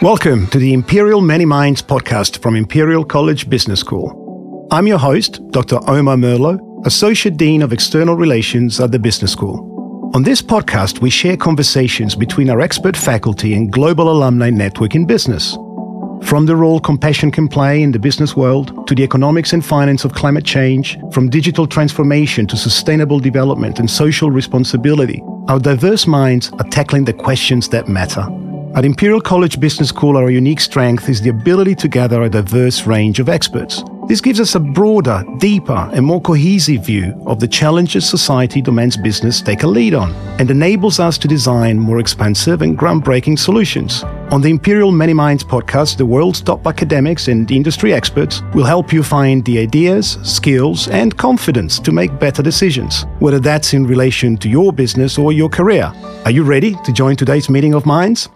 Welcome to the Imperial Many Minds podcast from Imperial College Business School. I'm your host, Dr. Omar Merlo, Associate Dean of External Relations at the Business School. On this podcast, we share conversations between our expert faculty and global alumni network in business. From the role compassion can play in the business world to the economics and finance of climate change, from digital transformation to sustainable development and social responsibility, our diverse minds are tackling the questions that matter. At Imperial College Business School, our unique strength is the ability to gather a diverse range of experts. This gives us a broader, deeper, and more cohesive view of the challenges society demands business take a lead on, and enables us to design more expansive and groundbreaking solutions. On the Imperial Many Minds podcast, the world's top academics and industry experts will help you find the ideas, skills, and confidence to make better decisions, whether that's in relation to your business or your career. Are you ready to join today's meeting of minds?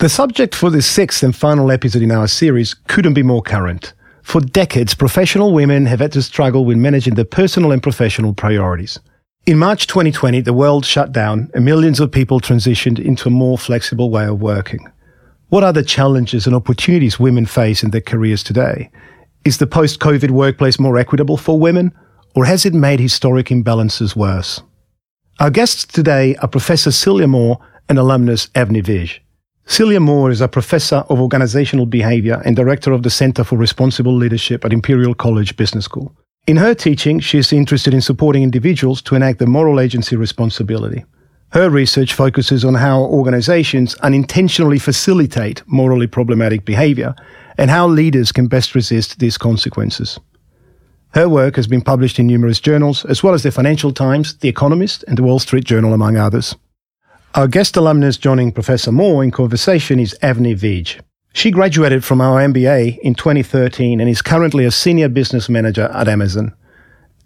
The subject for this sixth and final episode in our series couldn't be more current. For decades, professional women have had to struggle with managing their personal and professional priorities. In March 2020, the world shut down and millions of people transitioned into a more flexible way of working. What are the challenges and opportunities women face in their careers today? Is the post COVID workplace more equitable for women, or has it made historic imbalances worse? Our guests today are Professor Celia Moore and alumnus Avni Vij. Celia Moore is a professor of organizational behavior and director of the Center for Responsible Leadership at Imperial College Business School. In her teaching, she is interested in supporting individuals to enact the moral agency responsibility. Her research focuses on how organizations unintentionally facilitate morally problematic behavior and how leaders can best resist these consequences. Her work has been published in numerous journals, as well as the Financial Times, The Economist, and the Wall Street Journal, among others. Our guest alumnus joining Professor Moore in conversation is Avni Vij. She graduated from our MBA in 2013 and is currently a senior business manager at Amazon.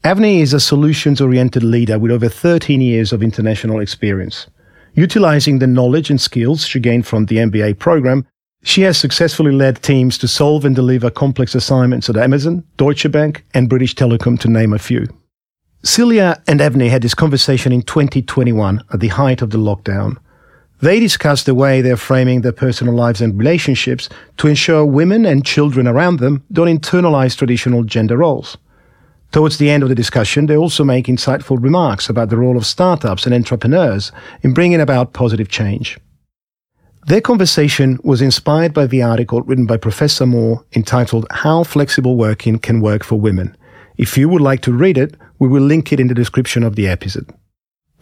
Avni is a solutions oriented leader with over 13 years of international experience. Utilizing the knowledge and skills she gained from the MBA program, she has successfully led teams to solve and deliver complex assignments at Amazon, Deutsche Bank, and British Telecom, to name a few. Celia and Avni had this conversation in 2021 at the height of the lockdown. They discussed the way they're framing their personal lives and relationships to ensure women and children around them don't internalize traditional gender roles. Towards the end of the discussion, they also make insightful remarks about the role of startups and entrepreneurs in bringing about positive change. Their conversation was inspired by the article written by Professor Moore entitled How Flexible Working Can Work for Women. If you would like to read it, we will link it in the description of the episode.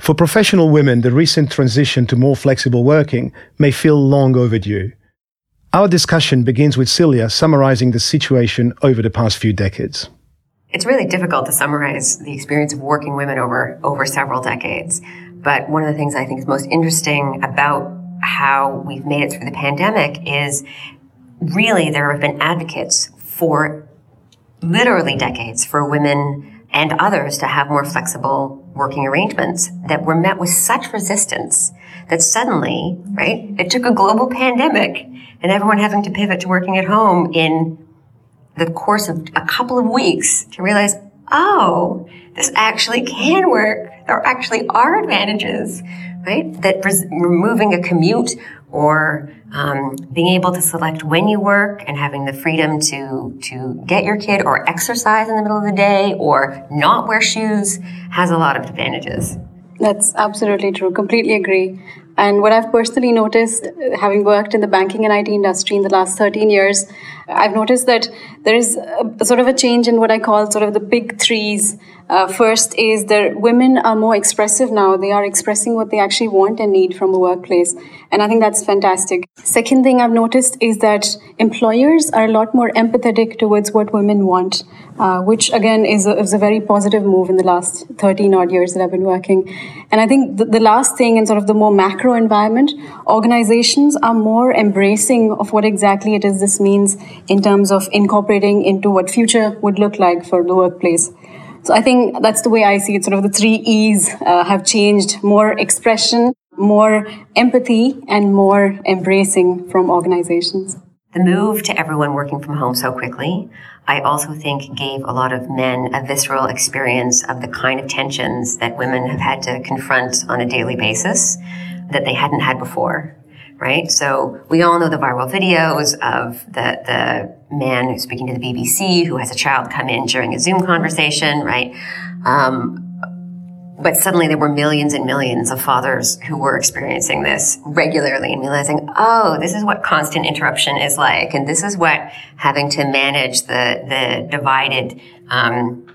For professional women, the recent transition to more flexible working may feel long overdue. Our discussion begins with Celia summarizing the situation over the past few decades. It's really difficult to summarize the experience of working women over, over several decades. But one of the things I think is most interesting about how we've made it through the pandemic is really there have been advocates for literally decades for women and others to have more flexible working arrangements that were met with such resistance that suddenly, right, it took a global pandemic and everyone having to pivot to working at home in the course of a couple of weeks to realize, oh, this actually can work. There actually are advantages, right? That removing a commute or um, being able to select when you work and having the freedom to to get your kid or exercise in the middle of the day or not wear shoes has a lot of advantages. That's absolutely true. Completely agree. And what I've personally noticed, having worked in the banking and IT industry in the last 13 years, I've noticed that there is a, sort of a change in what I call sort of the big threes. Uh, first is that women are more expressive now. They are expressing what they actually want and need from a workplace. And I think that's fantastic. Second thing I've noticed is that employers are a lot more empathetic towards what women want, uh, which again is a, is a very positive move in the last 13 odd years that I've been working. And I think the, the last thing in sort of the more macro environment, organizations are more embracing of what exactly it is this means in terms of incorporating into what future would look like for the workplace. So I think that's the way I see it. Sort of the three E's uh, have changed more expression, more empathy, and more embracing from organizations. The move to everyone working from home so quickly, I also think gave a lot of men a visceral experience of the kind of tensions that women have had to confront on a daily basis that they hadn't had before right? So we all know the viral videos of the, the man who's speaking to the BBC who has a child come in during a Zoom conversation, right? Um, but suddenly there were millions and millions of fathers who were experiencing this regularly and realizing, oh, this is what constant interruption is like. And this is what having to manage the, the divided, um,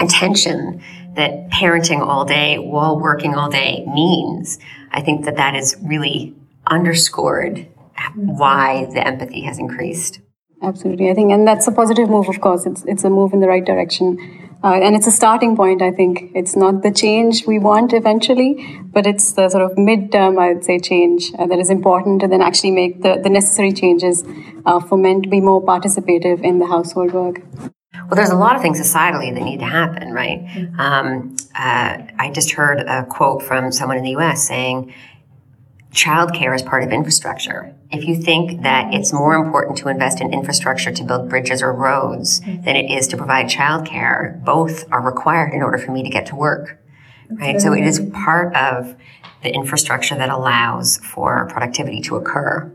attention that parenting all day while working all day means. I think that that is really underscored why the empathy has increased. Absolutely. I think, and that's a positive move, of course. It's, it's a move in the right direction. Uh, and it's a starting point, I think. It's not the change we want eventually, but it's the sort of midterm, I would say, change uh, that is important to then actually make the, the necessary changes uh, for men to be more participative in the household work. Well, there's a lot of things societally that need to happen, right? Mm-hmm. Um, uh, I just heard a quote from someone in the U.S. saying, childcare is part of infrastructure. If you think that it's more important to invest in infrastructure to build bridges or roads than it is to provide childcare, both are required in order for me to get to work. Right? So it is part of the infrastructure that allows for productivity to occur.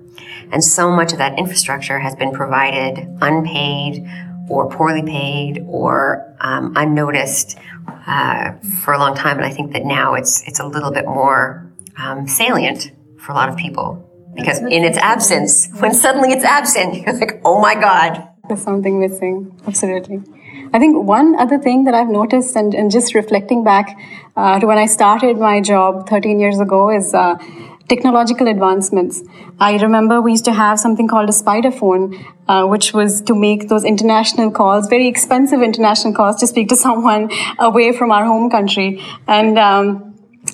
And so much of that infrastructure has been provided unpaid or poorly paid or um, unnoticed uh, for a long time. And I think that now it's it's a little bit more um, salient for a lot of people because in its absence, when suddenly it's absent, you're like, oh my God. There's something missing. Absolutely. I think one other thing that I've noticed, and, and just reflecting back uh, to when I started my job 13 years ago, is uh, technological advancements. I remember we used to have something called a spider phone, uh, which was to make those international calls, very expensive international calls, to speak to someone away from our home country. And um,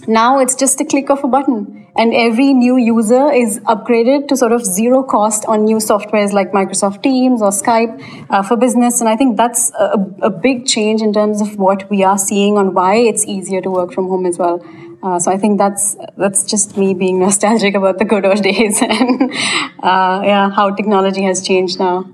now it's just a click of a button and every new user is upgraded to sort of zero cost on new softwares like Microsoft Teams or Skype uh, for business. And I think that's a, a, big change in terms of what we are seeing on why it's easier to work from home as well. Uh, so I think that's that's just me being nostalgic about the good old days and uh, yeah, how technology has changed now.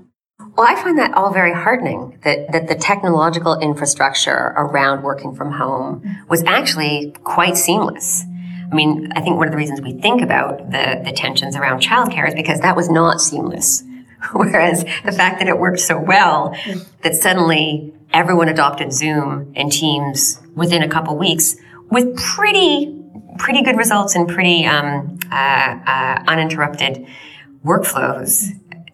Well, I find that all very heartening that, that the technological infrastructure around working from home was actually quite seamless. I mean, I think one of the reasons we think about the, the tensions around childcare is because that was not seamless. Whereas the fact that it worked so well that suddenly everyone adopted Zoom and Teams within a couple weeks with pretty, pretty good results and pretty um, uh, uh, uninterrupted workflows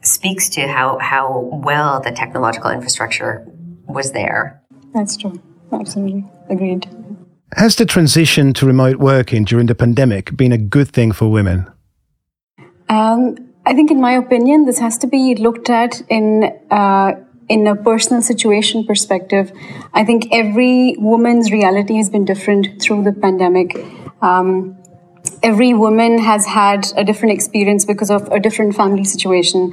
speaks to how, how well the technological infrastructure was there. That's true. Absolutely. Agreed. Has the transition to remote working during the pandemic been a good thing for women? Um, I think, in my opinion, this has to be looked at in uh, in a personal situation perspective. I think every woman's reality has been different through the pandemic. Um, every woman has had a different experience because of a different family situation.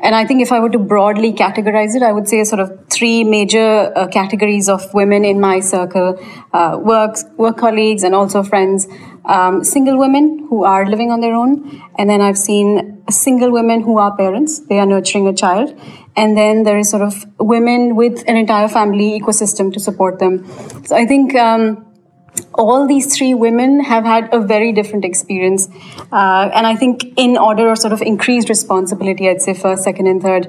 And I think if I were to broadly categorize it, I would say sort of three major uh, categories of women in my circle uh, work, work colleagues, and also friends. Um, single women who are living on their own. And then I've seen single women who are parents, they are nurturing a child. And then there is sort of women with an entire family ecosystem to support them. So I think. Um, all these three women have had a very different experience. Uh, and I think, in order of sort of increased responsibility, I'd say first, second, and third,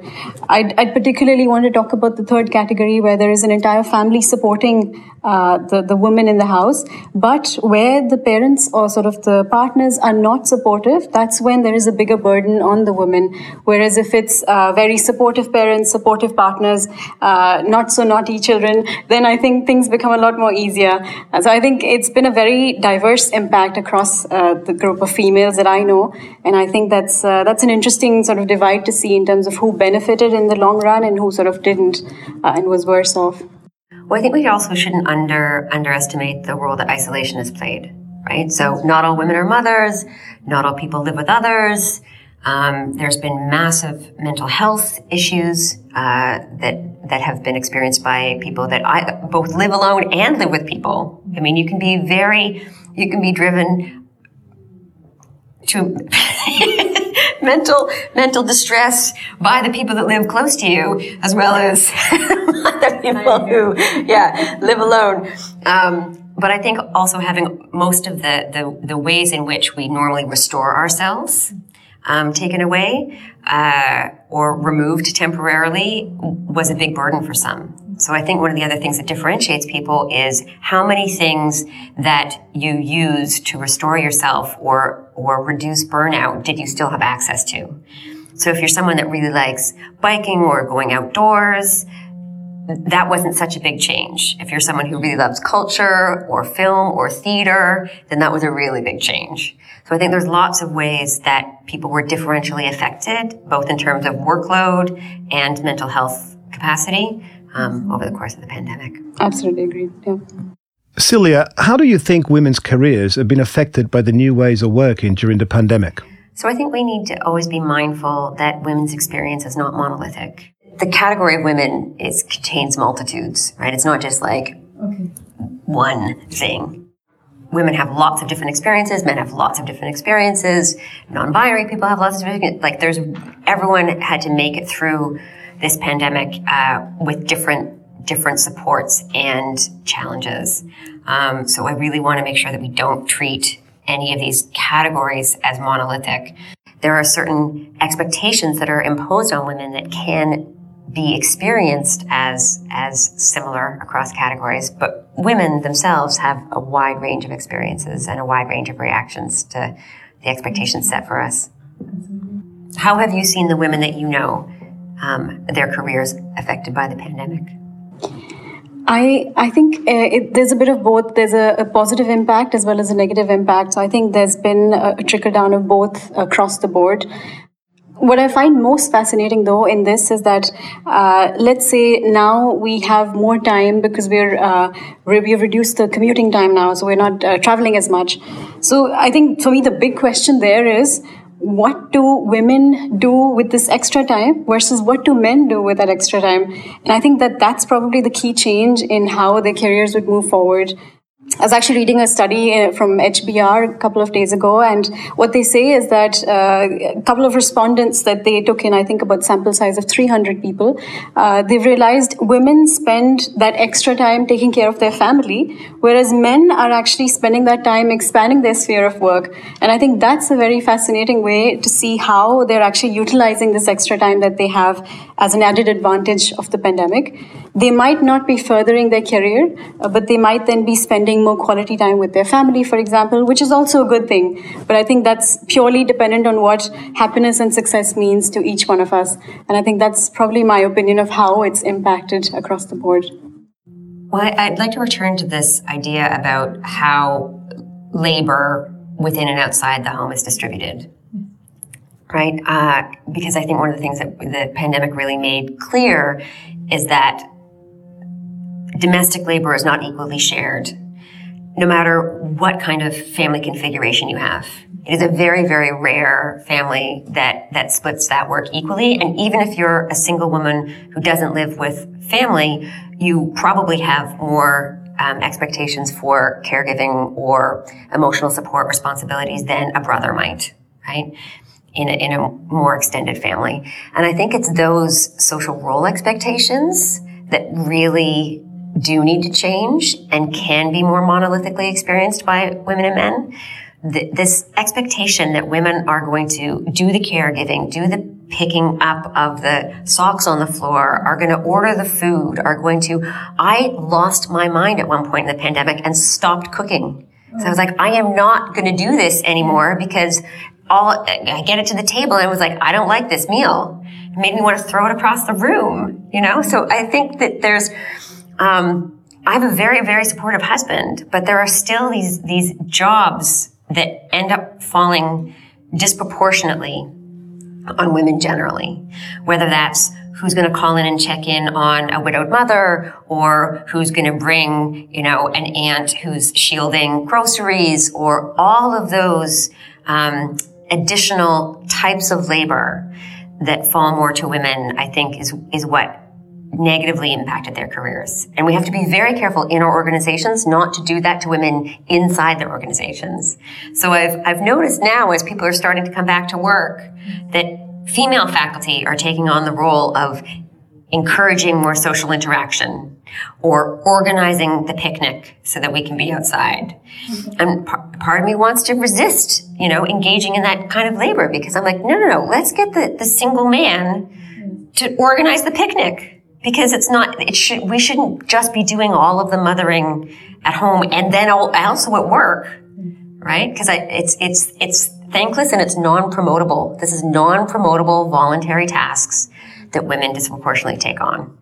I'd, I'd particularly want to talk about the third category where there is an entire family supporting uh, the, the woman in the house. But where the parents or sort of the partners are not supportive, that's when there is a bigger burden on the woman. Whereas if it's uh, very supportive parents, supportive partners, uh, not so naughty children, then I think things become a lot more easier. so I think it's been a very diverse impact across uh, the group of females that I know. And I think that's, uh, that's an interesting sort of divide to see in terms of who benefited in the long run and who sort of didn't uh, and was worse off. Well, I think we also shouldn't under underestimate the role that isolation has played, right? So not all women are mothers, not all people live with others. Um, there's been massive mental health issues uh, that that have been experienced by people that I both live alone and live with people. I mean, you can be very, you can be driven to mental mental distress by the people that live close to you, as well as the people who, yeah, live alone. Um, but I think also having most of the, the, the ways in which we normally restore ourselves um, taken away uh, or removed temporarily was a big burden for some. So I think one of the other things that differentiates people is how many things that you use to restore yourself or or reduce burnout did you still have access to. So if you're someone that really likes biking or going outdoors, that wasn't such a big change. If you're someone who really loves culture or film or theater, then that was a really big change. So I think there's lots of ways that people were differentially affected, both in terms of workload and mental health capacity um, over the course of the pandemic. Absolutely agreed. Yeah. Celia, how do you think women's careers have been affected by the new ways of working during the pandemic? So I think we need to always be mindful that women's experience is not monolithic the category of women is contains multitudes, right? It's not just like okay. one thing. Women have lots of different experiences. Men have lots of different experiences. Non-binary people have lots of different, like there's, everyone had to make it through this pandemic, uh, with different, different supports and challenges. Um, so I really want to make sure that we don't treat any of these categories as monolithic. There are certain expectations that are imposed on women that can be experienced as as similar across categories, but women themselves have a wide range of experiences and a wide range of reactions to the expectations set for us. How have you seen the women that you know um, their careers affected by the pandemic? I, I think uh, it, there's a bit of both. There's a, a, positive impact as well as a negative impact. So I think there's been a, a trickle down of both across the board. What I find most fascinating though in this is that, uh, let's say now we have more time because we're, uh, we've reduced the commuting time now, so we're not uh, traveling as much. So I think for me, the big question there is, what do women do with this extra time versus what do men do with that extra time? And I think that that's probably the key change in how their careers would move forward. I was actually reading a study uh, from HBR a couple of days ago, and what they say is that uh, a couple of respondents that they took in, I think about sample size of 300 people, uh, they've realized women spend that extra time taking care of their family, whereas men are actually spending that time expanding their sphere of work. And I think that's a very fascinating way to see how they're actually utilizing this extra time that they have as an added advantage of the pandemic. They might not be furthering their career, uh, but they might then be spending more quality time with their family, for example, which is also a good thing. But I think that's purely dependent on what happiness and success means to each one of us. And I think that's probably my opinion of how it's impacted across the board. Well, I'd like to return to this idea about how labor within and outside the home is distributed. Right? Uh, because I think one of the things that the pandemic really made clear is that domestic labor is not equally shared no matter what kind of family configuration you have. It is a very, very rare family that, that splits that work equally. And even if you're a single woman who doesn't live with family, you probably have more um, expectations for caregiving or emotional support responsibilities than a brother might, right? In a, in a more extended family. And I think it's those social role expectations that really do need to change and can be more monolithically experienced by women and men. this expectation that women are going to do the caregiving, do the picking up of the socks on the floor, are going to order the food, are going to, I lost my mind at one point in the pandemic and stopped cooking. So I was like, I am not going to do this anymore because all, I get it to the table and I was like, I don't like this meal. It made me want to throw it across the room, you know? So I think that there's, um, I have a very, very supportive husband, but there are still these, these jobs that end up falling disproportionately on women generally, whether that's who's going to call in and check in on a widowed mother or who's going to bring, you know, an aunt who's shielding groceries or all of those, um, additional types of labor that fall more to women, I think is, is what negatively impacted their careers. And we have to be very careful in our organizations not to do that to women inside their organizations. So I've, I've noticed now as people are starting to come back to work that female faculty are taking on the role of encouraging more social interaction or organizing the picnic so that we can be outside. Mm-hmm. And par- part of me wants to resist, you know, engaging in that kind of labor because I'm like, no, no, no, let's get the, the single man to organize the picnic because it's not, it should, we shouldn't just be doing all of the mothering at home and then also at work, right? Because it's, it's, it's thankless and it's non-promotable. This is non-promotable voluntary tasks that women disproportionately take on.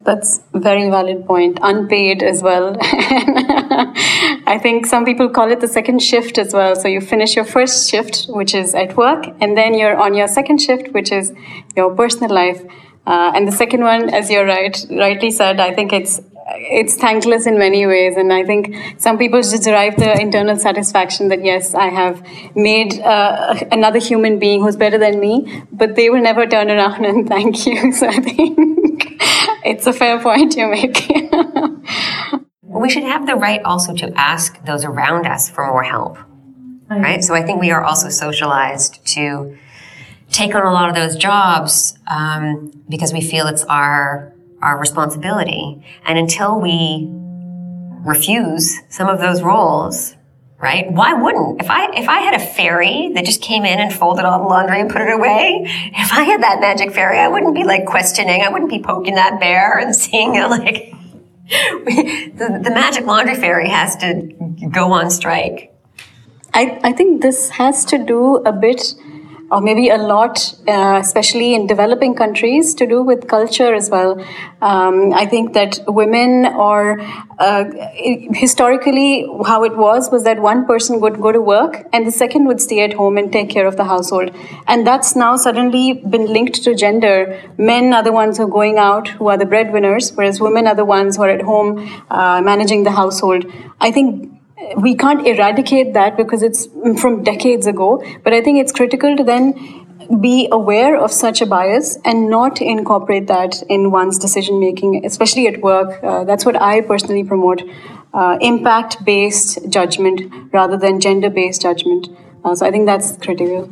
That's a very valid point. Unpaid as well. I think some people call it the second shift as well. So you finish your first shift, which is at work, and then you're on your second shift, which is your personal life. Uh, and the second one, as you're right, rightly said, I think it's it's thankless in many ways, and I think some people just derive the internal satisfaction that yes, I have made uh, another human being who's better than me, but they will never turn around and thank you. So I think it's a fair point you make. we should have the right also to ask those around us for more help, right? So I think we are also socialized to take on a lot of those jobs um, because we feel it's our our responsibility. And until we refuse some of those roles, right? Why wouldn't? If I, if I had a fairy that just came in and folded all the laundry and put it away, if I had that magic fairy, I wouldn't be like questioning, I wouldn't be poking that bear and seeing it like, the, the magic laundry fairy has to go on strike. I, I think this has to do a bit or maybe a lot, uh, especially in developing countries, to do with culture as well. Um, I think that women, or uh, historically, how it was was that one person would go to work and the second would stay at home and take care of the household. And that's now suddenly been linked to gender. Men are the ones who are going out, who are the breadwinners, whereas women are the ones who are at home uh, managing the household. I think we can't eradicate that because it's from decades ago, but I think it's critical to then be aware of such a bias and not incorporate that in one's decision making, especially at work. Uh, that's what I personally promote uh, impact based judgment rather than gender based judgment. Uh, so I think that's critical.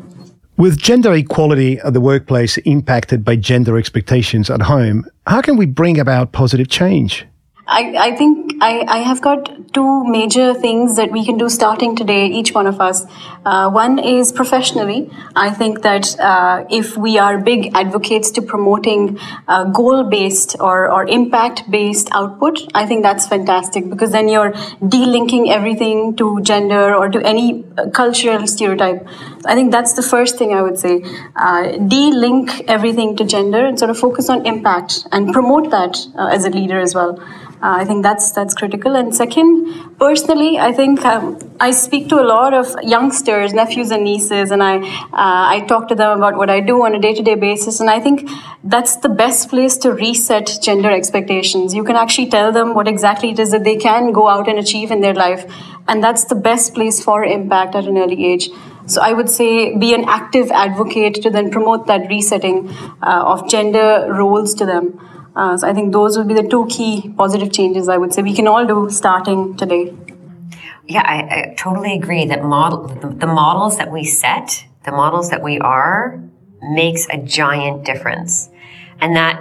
With gender equality at the workplace impacted by gender expectations at home, how can we bring about positive change? I, I think I, I have got two major things that we can do starting today, each one of us. Uh, one is professionally. I think that uh, if we are big advocates to promoting uh, goal based or, or impact based output, I think that's fantastic because then you're delinking everything to gender or to any uh, cultural stereotype. I think that's the first thing I would say. Uh, de-link everything to gender and sort of focus on impact and promote that uh, as a leader as well. Uh, I think that's that's critical. And second, personally, I think um, I speak to a lot of youngsters, nephews and nieces, and I uh, I talk to them about what I do on a day to day basis. And I think that's the best place to reset gender expectations. You can actually tell them what exactly it is that they can go out and achieve in their life, and that's the best place for impact at an early age. So I would say be an active advocate to then promote that resetting uh, of gender roles to them. Uh, so I think those would be the two key positive changes I would say we can all do starting today. Yeah, I, I totally agree that model the, the models that we set, the models that we are, makes a giant difference, and that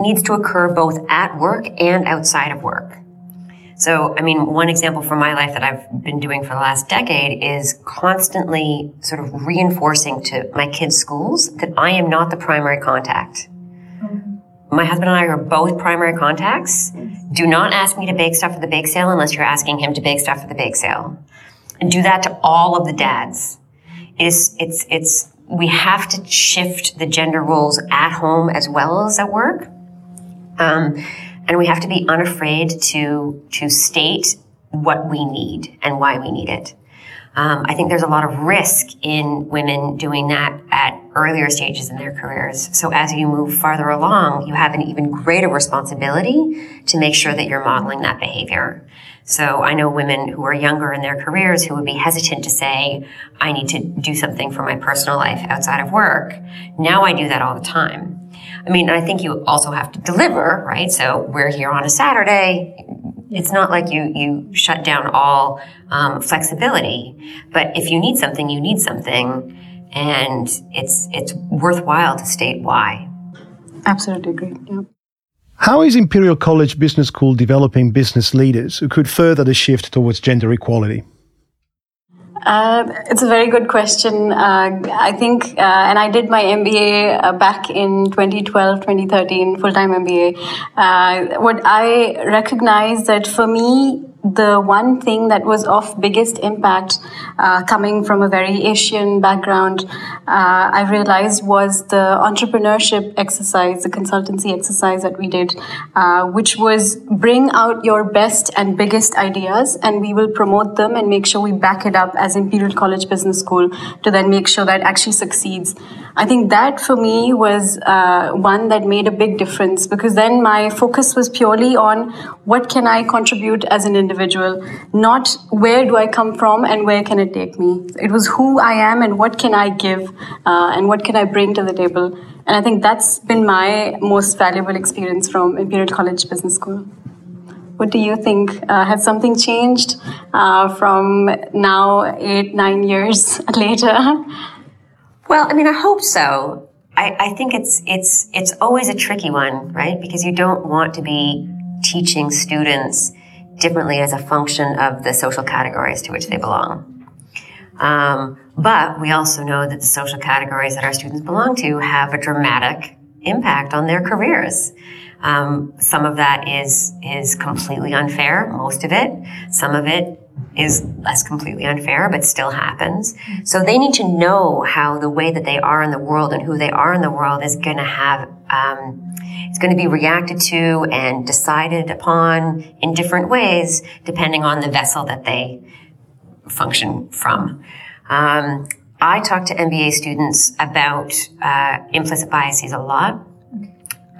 needs to occur both at work and outside of work. So, I mean, one example from my life that I've been doing for the last decade is constantly sort of reinforcing to my kids' schools that I am not the primary contact. My husband and I are both primary contacts. Do not ask me to bake stuff for the bake sale unless you're asking him to bake stuff for the bake sale. And do that to all of the dads. It's, it's, it's, we have to shift the gender roles at home as well as at work. Um, and we have to be unafraid to, to state what we need and why we need it. Um, I think there's a lot of risk in women doing that at earlier stages in their careers. So as you move farther along, you have an even greater responsibility to make sure that you're modeling that behavior. So I know women who are younger in their careers who would be hesitant to say, I need to do something for my personal life outside of work. Now I do that all the time. I mean, I think you also have to deliver, right? So we're here on a Saturday it's not like you you shut down all um, flexibility. But if you need something, you need something, and it's it's worthwhile to state why. Absolutely agree. Yeah. How is Imperial College Business School developing business leaders who could further the shift towards gender equality? Uh, it's a very good question. Uh, I think, uh, and I did my MBA uh, back in 2012, 2013, full time MBA. Uh, what I recognize that for me, the one thing that was of biggest impact uh, coming from a very Asian background, uh, I realized was the entrepreneurship exercise, the consultancy exercise that we did, uh, which was bring out your best and biggest ideas and we will promote them and make sure we back it up as Imperial College Business School to then make sure that actually succeeds. I think that for me was uh, one that made a big difference because then my focus was purely on what can I contribute as an individual, not where do I come from and where can it take me. It was who I am and what can I give uh, and what can I bring to the table. And I think that's been my most valuable experience from Imperial College Business School. What do you think? Uh, has something changed uh, from now, eight, nine years later? Well, I mean, I hope so. I, I think it's it's it's always a tricky one, right? Because you don't want to be teaching students differently as a function of the social categories to which they belong. Um, but we also know that the social categories that our students belong to have a dramatic impact on their careers. Um, some of that is is completely unfair. Most of it. Some of it is less completely unfair, but still happens. So they need to know how the way that they are in the world and who they are in the world is going to have, um, it's going to be reacted to and decided upon in different ways depending on the vessel that they function from. Um, I talk to MBA students about uh, implicit biases a lot.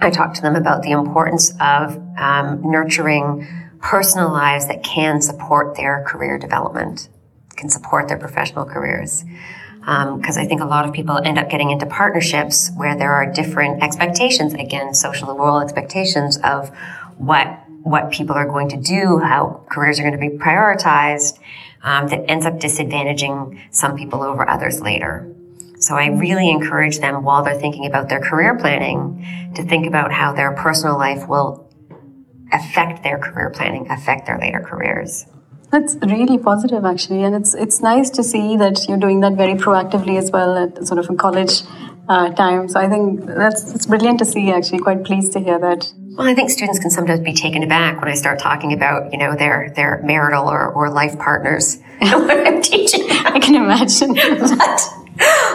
I talk to them about the importance of um, nurturing personal lives that can support their career development, can support their professional careers. Because um, I think a lot of people end up getting into partnerships where there are different expectations, again, social and moral expectations of what what people are going to do, how careers are going to be prioritized, um, that ends up disadvantaging some people over others later. So I really encourage them while they're thinking about their career planning to think about how their personal life will affect their career planning, affect their later careers. That's really positive, actually, and it's it's nice to see that you're doing that very proactively as well at sort of a college uh, time. So I think that's it's brilliant to see. Actually, quite pleased to hear that. Well, I think students can sometimes be taken aback when I start talking about you know their their marital or, or life partners when I'm teaching. I can imagine. but,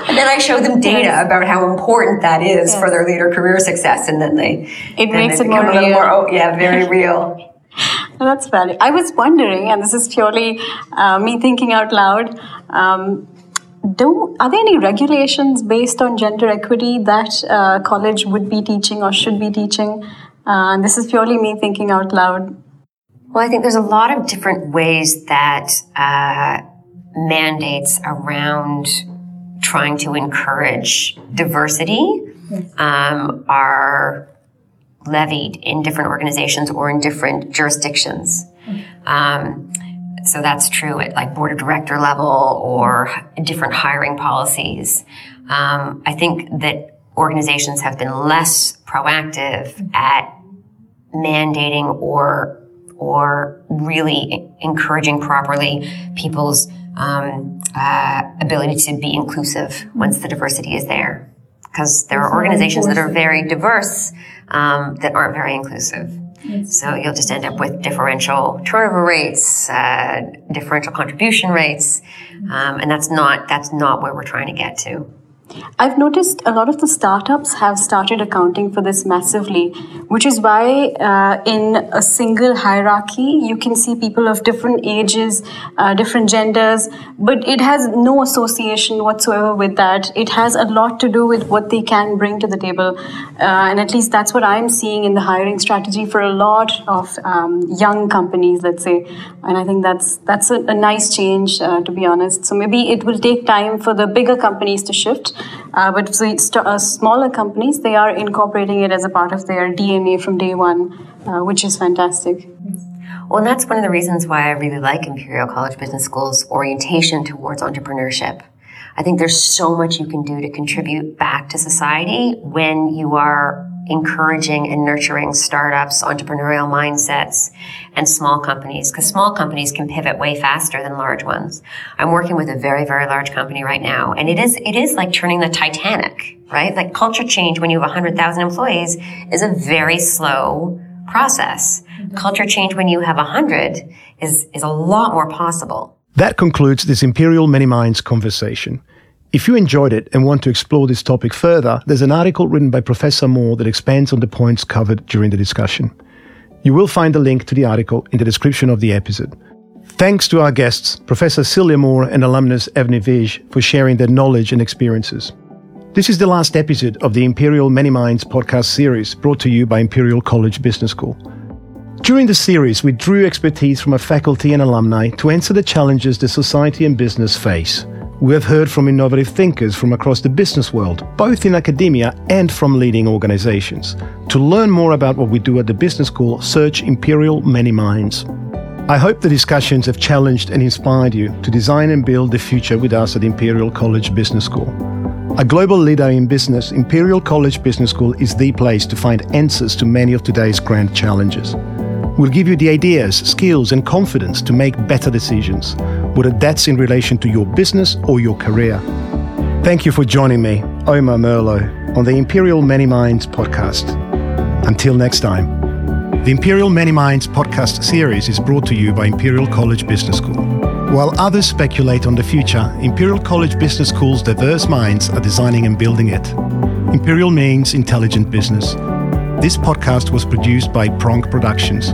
and then I show them data about how important that is yes. for their later career success, and then they it makes they it more a little more oh yeah very real. That's valid. I was wondering, and this is purely uh, me thinking out loud. Um, do are there any regulations based on gender equity that uh, college would be teaching or should be teaching? Uh, this is purely me thinking out loud. Well, I think there's a lot of different ways that uh, mandates around trying to encourage diversity um, are levied in different organizations or in different jurisdictions. Um, so that's true at like board of director level or different hiring policies. Um, I think that organizations have been less proactive at mandating or or really encouraging properly people's um, uh, ability to be inclusive once the diversity is there. Because there are organizations that are very diverse um, that aren't very inclusive. So you'll just end up with differential turnover rates, uh, differential contribution rates, um, and that's not that's not where we're trying to get to. I've noticed a lot of the startups have started accounting for this massively, which is why uh, in a single hierarchy, you can see people of different ages, uh, different genders, but it has no association whatsoever with that. It has a lot to do with what they can bring to the table. Uh, and at least that's what I'm seeing in the hiring strategy for a lot of um, young companies, let's say. And I think that's, that's a, a nice change, uh, to be honest. So maybe it will take time for the bigger companies to shift. Uh, but uh, smaller companies, they are incorporating it as a part of their DNA from day one, uh, which is fantastic. Well, and that's one of the reasons why I really like Imperial College Business School's orientation towards entrepreneurship. I think there's so much you can do to contribute back to society when you are encouraging and nurturing startups, entrepreneurial mindsets, and small companies, because small companies can pivot way faster than large ones. I'm working with a very, very large company right now, and it is, it is like turning the Titanic, right? Like culture change when you have 100,000 employees is a very slow process. Mm-hmm. Culture change when you have 100 is, is a lot more possible. That concludes this Imperial Many Minds conversation. If you enjoyed it and want to explore this topic further, there's an article written by Professor Moore that expands on the points covered during the discussion. You will find a link to the article in the description of the episode. Thanks to our guests, Professor Celia Moore and alumnus Avni Vij, for sharing their knowledge and experiences. This is the last episode of the Imperial Many Minds podcast series brought to you by Imperial College Business School. During the series, we drew expertise from our faculty and alumni to answer the challenges that society and business face we have heard from innovative thinkers from across the business world, both in academia and from leading organizations. To learn more about what we do at the business school, search Imperial Many Minds. I hope the discussions have challenged and inspired you to design and build the future with us at Imperial College Business School. A global leader in business, Imperial College Business School is the place to find answers to many of today's grand challenges. We'll give you the ideas, skills, and confidence to make better decisions, whether that's in relation to your business or your career. Thank you for joining me, Omar Merlo, on the Imperial Many Minds podcast. Until next time. The Imperial Many Minds podcast series is brought to you by Imperial College Business School. While others speculate on the future, Imperial College Business School's diverse minds are designing and building it. Imperial means intelligent business. This podcast was produced by Pronk Productions.